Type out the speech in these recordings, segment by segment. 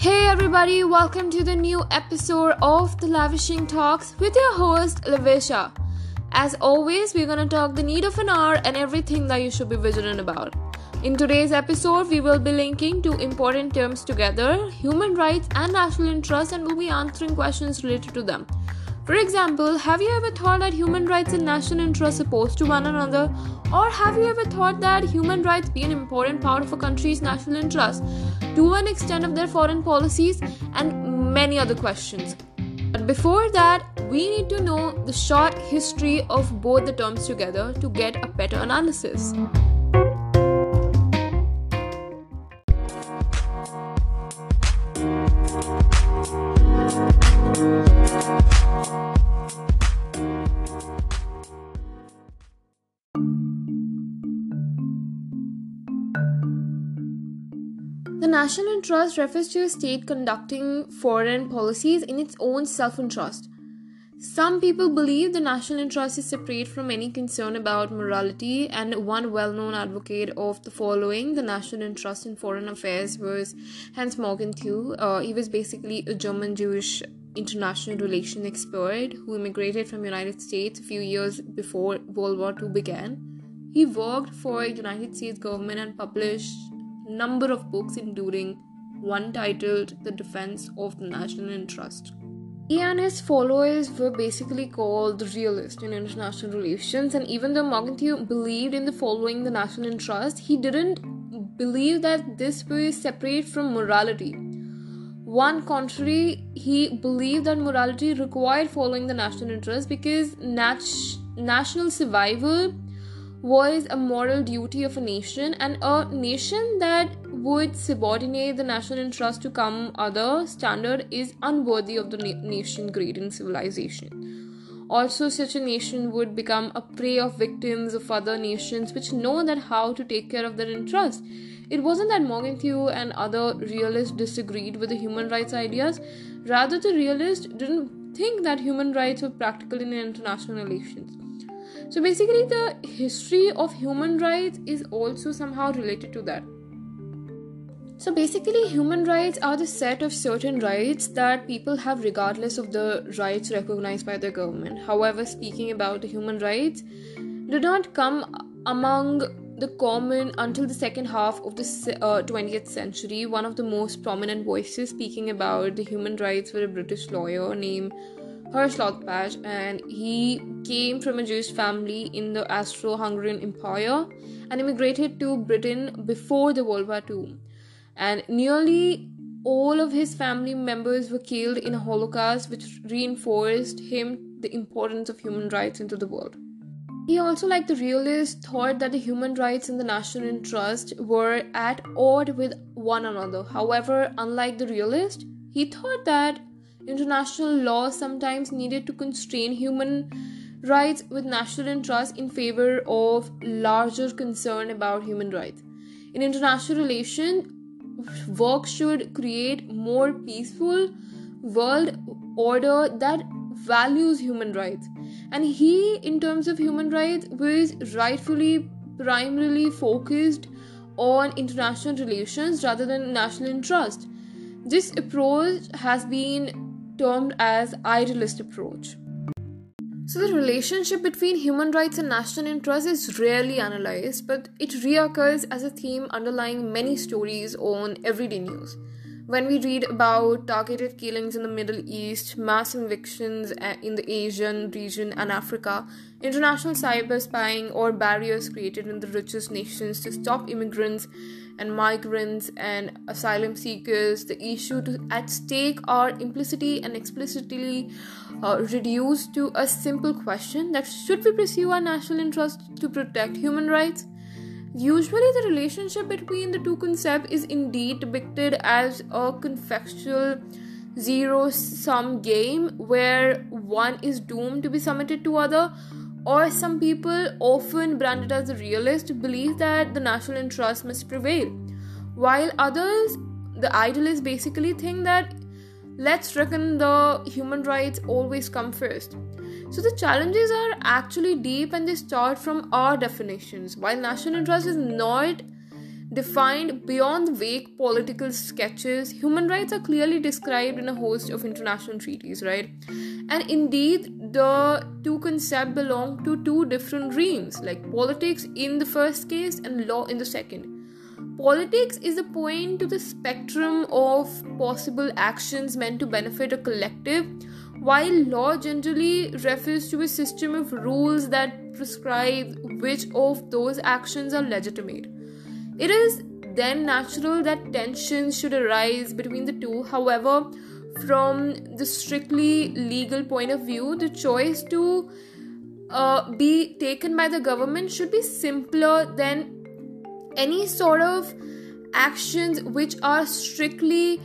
Hey everybody, welcome to the new episode of the Lavishing Talks with your host Lavisha. As always, we're gonna talk the need of an hour and everything that you should be vigilant about. In today's episode, we will be linking two important terms together human rights and national interest, and we'll be answering questions related to them. For example, have you ever thought that human rights and national interests opposed to one another? Or have you ever thought that human rights be an important part of a country's national interest to an extent of their foreign policies and many other questions? But before that, we need to know the short history of both the terms together to get a better analysis. National interest refers to a state conducting foreign policies in its own self interest. Some people believe the national interest is separate from any concern about morality, and one well known advocate of the following, the national interest in foreign affairs, was Hans Morgenthau. Uh, he was basically a German Jewish international relation expert who immigrated from United States a few years before World War II began. He worked for the United States government and published number of books, including one titled The Defense of the National Interest. He and his followers were basically called the realists in international relations, and even though Morgenthau believed in the following the national interest, he didn't believe that this was separate from morality. One contrary, he believed that morality required following the national interest because nat- national survival was a moral duty of a nation, and a nation that would subordinate the national interest to some other standard is unworthy of the na- nation great in civilization. Also, such a nation would become a prey of victims of other nations which know that how to take care of their interest. It wasn't that Morgenthau and other realists disagreed with the human rights ideas, rather, the realists didn't think that human rights were practical in international relations. So basically, the history of human rights is also somehow related to that. So basically, human rights are the set of certain rights that people have regardless of the rights recognized by the government. However, speaking about the human rights, did not come among the common until the second half of the uh, 20th century. One of the most prominent voices speaking about the human rights were a British lawyer named Hersch Lauterpacht, and he came from a Jewish family in the Austro-Hungarian Empire and immigrated to Britain before the World War II and nearly all of his family members were killed in a Holocaust, which reinforced him the importance of human rights into the world. He also, like the realist, thought that the human rights and the national interest were at odds with one another. However, unlike the realist, he thought that international law sometimes needed to constrain human rights with national interest in favor of larger concern about human rights. In international relations, work should create more peaceful world order that values human rights and he in terms of human rights was rightfully primarily focused on international relations rather than national interest this approach has been termed as idealist approach so, the relationship between human rights and national interest is rarely analyzed, but it reoccurs as a theme underlying many stories on everyday news. When we read about targeted killings in the Middle East, mass evictions uh, in the Asian region and Africa, international cyber spying, or barriers created in the richest nations to stop immigrants and migrants and asylum seekers, the issue to, at stake are implicitly and explicitly uh, reduced to a simple question that should we pursue our national interest to protect human rights? Usually, the relationship between the two concepts is indeed depicted as a conflictual zero sum game where one is doomed to be submitted to other or some people often branded as a realist believe that the national interest must prevail while others the idealists basically think that let's reckon the human rights always come first so the challenges are actually deep and they start from our definitions. While national interest is not defined beyond vague political sketches. Human rights are clearly described in a host of international treaties, right? And indeed, the two concepts belong to two different realms, like politics in the first case and law in the second. Politics is a point to the spectrum of possible actions meant to benefit a collective, while law generally refers to a system of rules that prescribe which of those actions are legitimate. It is then natural that tensions should arise between the two. However, from the strictly legal point of view, the choice to uh, be taken by the government should be simpler than any sort of actions which are strictly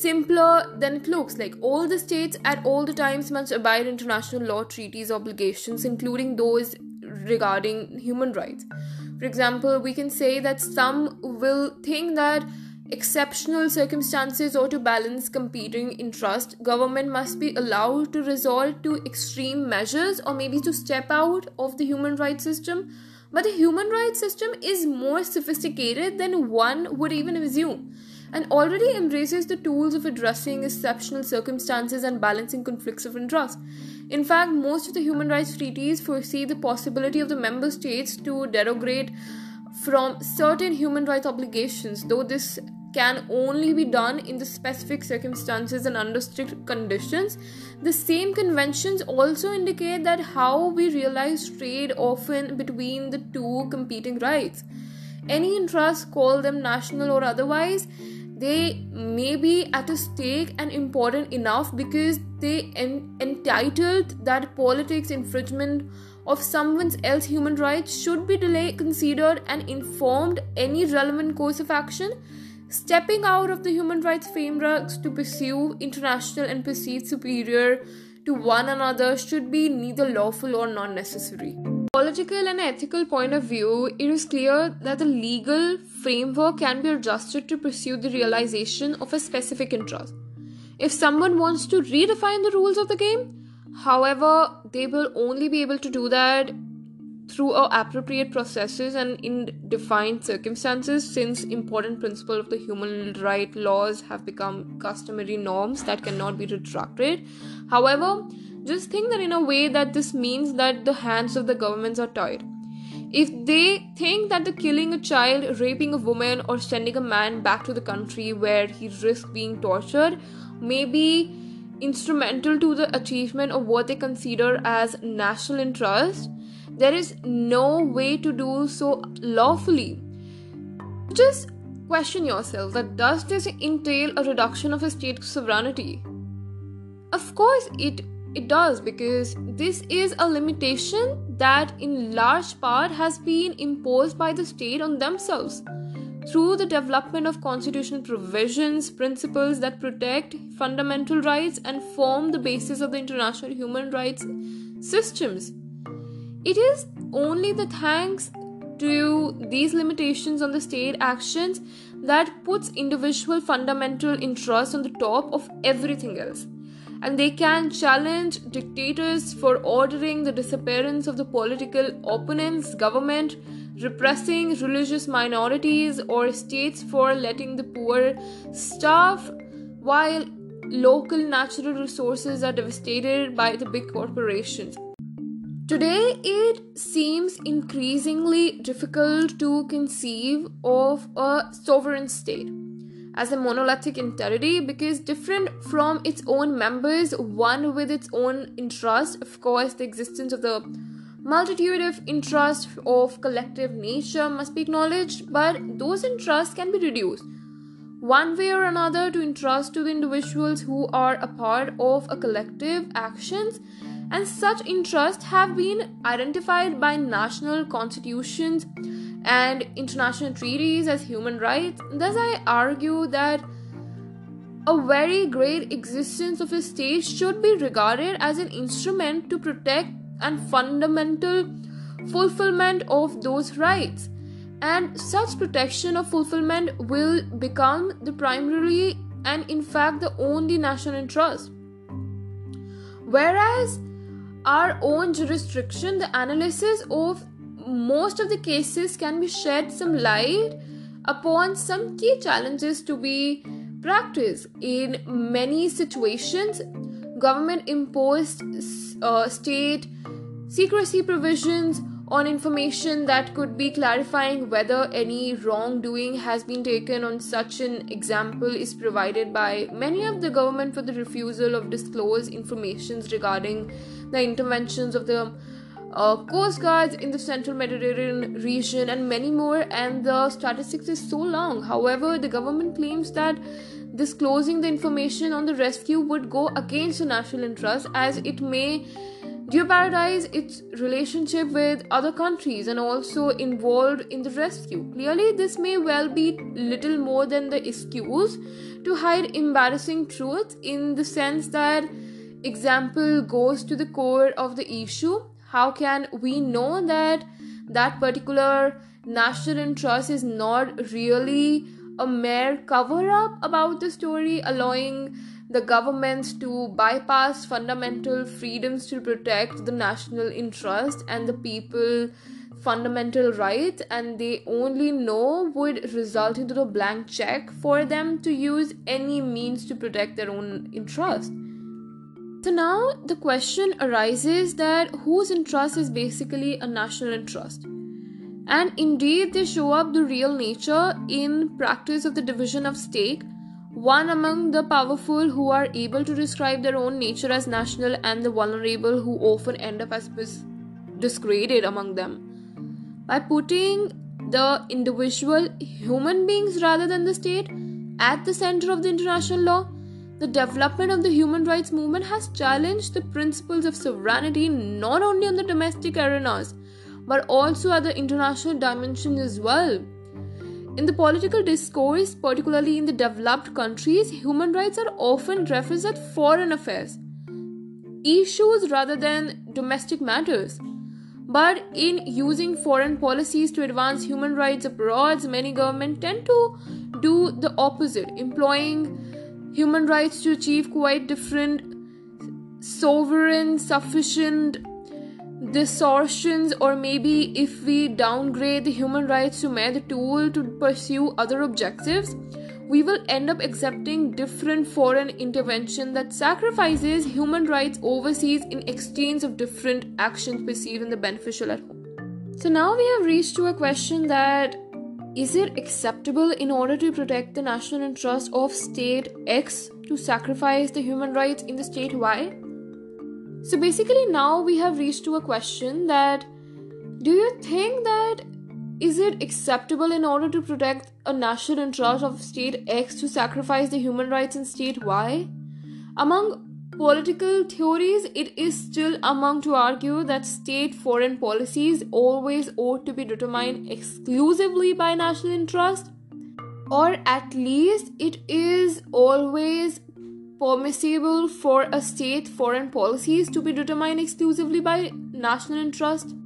simpler than it looks like all the states at all the times must abide international law treaties obligations including those regarding human rights. For example, we can say that some will think that exceptional circumstances or to balance competing interests, government must be allowed to resort to extreme measures or maybe to step out of the human rights system. But the human rights system is more sophisticated than one would even assume and already embraces the tools of addressing exceptional circumstances and balancing conflicts of interest. In fact, most of the human rights treaties foresee the possibility of the member states to derogate from certain human rights obligations, though this can only be done in the specific circumstances and under strict conditions. The same conventions also indicate that how we realize trade often between the two competing rights. Any interests, call them national or otherwise, they may be at a stake and important enough because they en- entitled that politics infringement of someone else's human rights should be delayed, considered and informed any relevant course of action stepping out of the human rights frameworks to pursue international and perceived superior to one another should be neither lawful or non necessary political and ethical point of view, it is clear that the legal framework can be adjusted to pursue the realization of a specific interest. If someone wants to redefine the rules of the game, however, they will only be able to do that through appropriate processes and in defined circumstances since important principles of the human right laws have become customary norms that cannot be retracted however just think that in a way that this means that the hands of the governments are tied. If they think that the killing a child, raping a woman, or sending a man back to the country where he risks being tortured may be instrumental to the achievement of what they consider as national interest, there is no way to do so lawfully. Just question yourself that does this entail a reduction of a state sovereignty? Of course, it it does because this is a limitation that, in large part, has been imposed by the state on themselves through the development of constitutional provisions, principles that protect fundamental rights and form the basis of the international human rights systems. It is only the thanks to these limitations on the state actions that puts individual fundamental interests on the top of everything else and they can challenge dictators for ordering the disappearance of the political opponents, government, repressing religious minorities, or states for letting the poor starve while local natural resources are devastated by the big corporations. Today, it seems increasingly difficult to conceive of a sovereign state as a monolithic entity because different from its own members, one with its own interest. Of course, the existence of the multitude of interests of collective nature must be acknowledged, but those interests can be reduced one way or another to entrust to the individuals who are a part of a collective actions and such interests have been identified by national constitutions and international treaties as human rights. Thus, I argue that a very great existence of a state should be regarded as an instrument to protect and fundamental fulfillment of those rights. And such protection of fulfillment will become the primary and, in fact, the only national interest. Whereas our own jurisdiction, the analysis of most of the cases can be shed some light upon some key challenges to be practiced. In many situations, government imposed uh, state secrecy provisions on information that could be clarifying whether any wrongdoing has been taken on such an example is provided by many of the government for the refusal of disclose informations regarding the interventions of the uh, coast guards in the central mediterranean region and many more and the statistics is so long however the government claims that disclosing the information on the rescue would go against the national interest as it may jeopardize its relationship with other countries and also involved in the rescue. Clearly, this may well be little more than the excuse to hide embarrassing truth in the sense that example goes to the core of the issue. How can we know that that particular national interest is not really a mere cover up about the story, allowing the governments to bypass fundamental freedoms to protect the national interest and the people fundamental rights and they only know would result into a blank check for them to use any means to protect their own interest so now the question arises that whose interest is basically a national interest? And indeed they show up the real nature in practice of the division of stake one among the powerful who are able to describe their own nature as national and the vulnerable who often end up as disgraded among them. By putting the individual human beings rather than the state at the center of the international law the development of the human rights movement has challenged the principles of sovereignty not only on the domestic arenas but also at the international dimension as well in the political discourse, particularly in the developed countries, human rights are often referenced as foreign affairs, issues rather than domestic matters. But in using foreign policies to advance human rights abroad, many governments tend to do the opposite, employing human rights to achieve quite different sovereign, sufficient distortions or maybe if we downgrade the human rights to mere the tool to pursue other objectives we will end up accepting different foreign intervention that sacrifices human rights overseas in exchange of different actions perceived in the beneficial at home. So now we have reached to a question that is it acceptable in order to protect the national interest of state X to sacrifice the human rights in the state Y? So basically, now we have reached to a question that do you think that is it acceptable in order to protect a national interest of state X to sacrifice the human rights in state Y? Among political theories, it is still among to argue that state foreign policies always ought to be determined exclusively by national interest, or at least it is always permissible for a state foreign policies to be determined exclusively by national interest?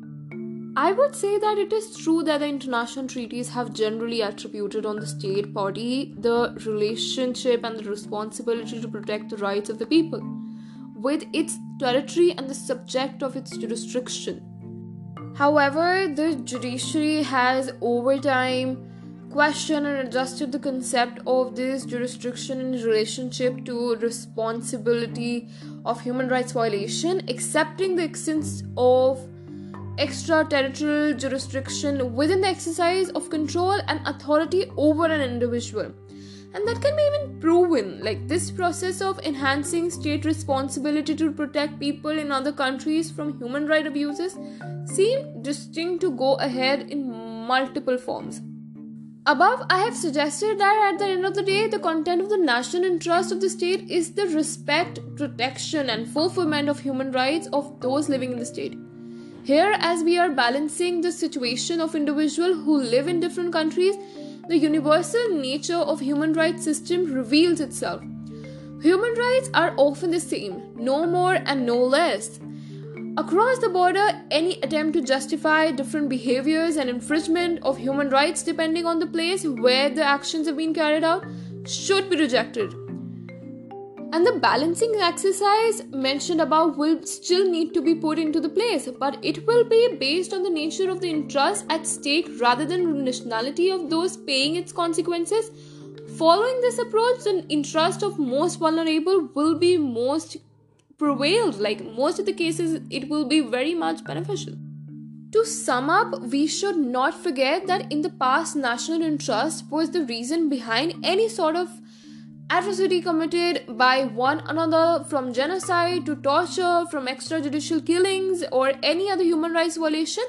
I would say that it is true that the international treaties have generally attributed on the state party the relationship and the responsibility to protect the rights of the people with its territory and the subject of its jurisdiction. However, the judiciary has over time questioned and adjusted the concept of this jurisdiction in relationship to responsibility of human rights violation, accepting the existence of extraterritorial jurisdiction within the exercise of control and authority over an individual. And that can be even proven. Like this process of enhancing state responsibility to protect people in other countries from human right abuses seem distinct to go ahead in multiple forms. Above, I have suggested that at the end of the day, the content of the national interest of the state is the respect, protection, and fulfillment of human rights of those living in the state. Here, as we are balancing the situation of individuals who live in different countries, the universal nature of human rights system reveals itself. Human rights are often the same, no more and no less. Across the border, any attempt to justify different behaviors and infringement of human rights depending on the place where the actions have been carried out should be rejected. And the balancing exercise mentioned above will still need to be put into the place but it will be based on the nature of the interest at stake rather than the nationality of those paying its consequences. Following this approach the interest of most vulnerable will be most prevailed like most of the cases it will be very much beneficial. To sum up, we should not forget that in the past, national interest was the reason behind any sort of atrocity committed by one another from genocide to torture from extrajudicial killings or any other human rights violation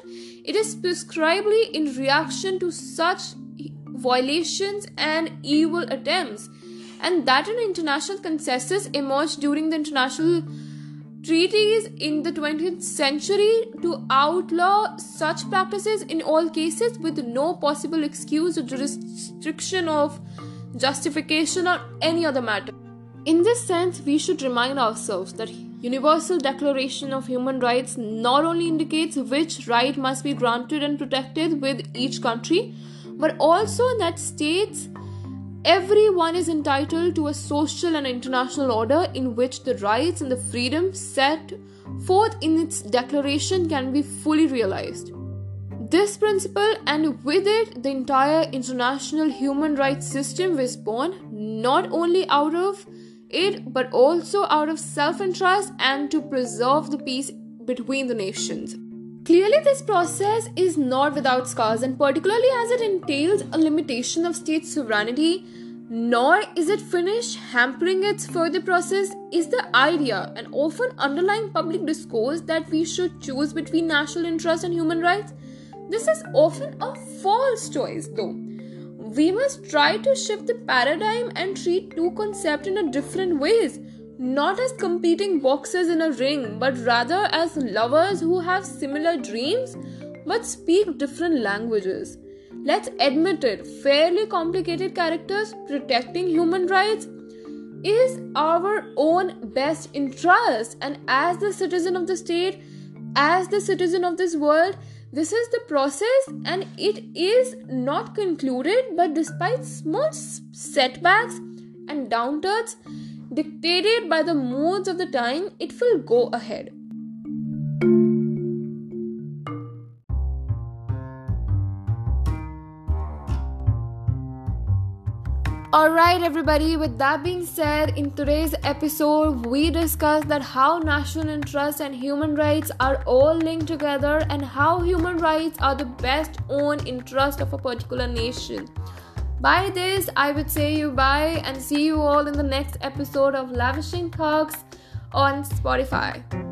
it is prescribedly in reaction to such violations and evil attempts. And that an international consensus emerged during the international treaties in the 20th century to outlaw such practices in all cases with no possible excuse or jurisdiction of justification, or any other matter. In this sense, we should remind ourselves that Universal Declaration of Human Rights not only indicates which right must be granted and protected with each country, but also that states everyone is entitled to a social and international order in which the rights and the freedoms set forth in its declaration can be fully realized. This principle, and with it, the entire international human rights system was born not only out of it but also out of self interest and to preserve the peace between the nations. Clearly, this process is not without scars, and particularly as it entails a limitation of state sovereignty, nor is it finished hampering its further process, is the idea and often underlying public discourse that we should choose between national interest and human rights this is often a false choice, though. We must try to shift the paradigm and treat two concepts in a different ways, not as competing boxers in a ring, but rather as lovers who have similar dreams but speak different languages. Let's admit it, fairly complicated characters protecting human rights is our own best interest, and as the citizen of the state, as the citizen of this world, this is the process and it is not concluded, but despite small setbacks and downturns dictated by the moods of the time, it will go ahead. Alright, everybody, with that being said, in today's episode, we discussed that how national interests and human rights are all linked together and how human rights are the best own interest of a particular nation. By this, I would say you bye and see you all in the next episode of Lavishing Talks on Spotify.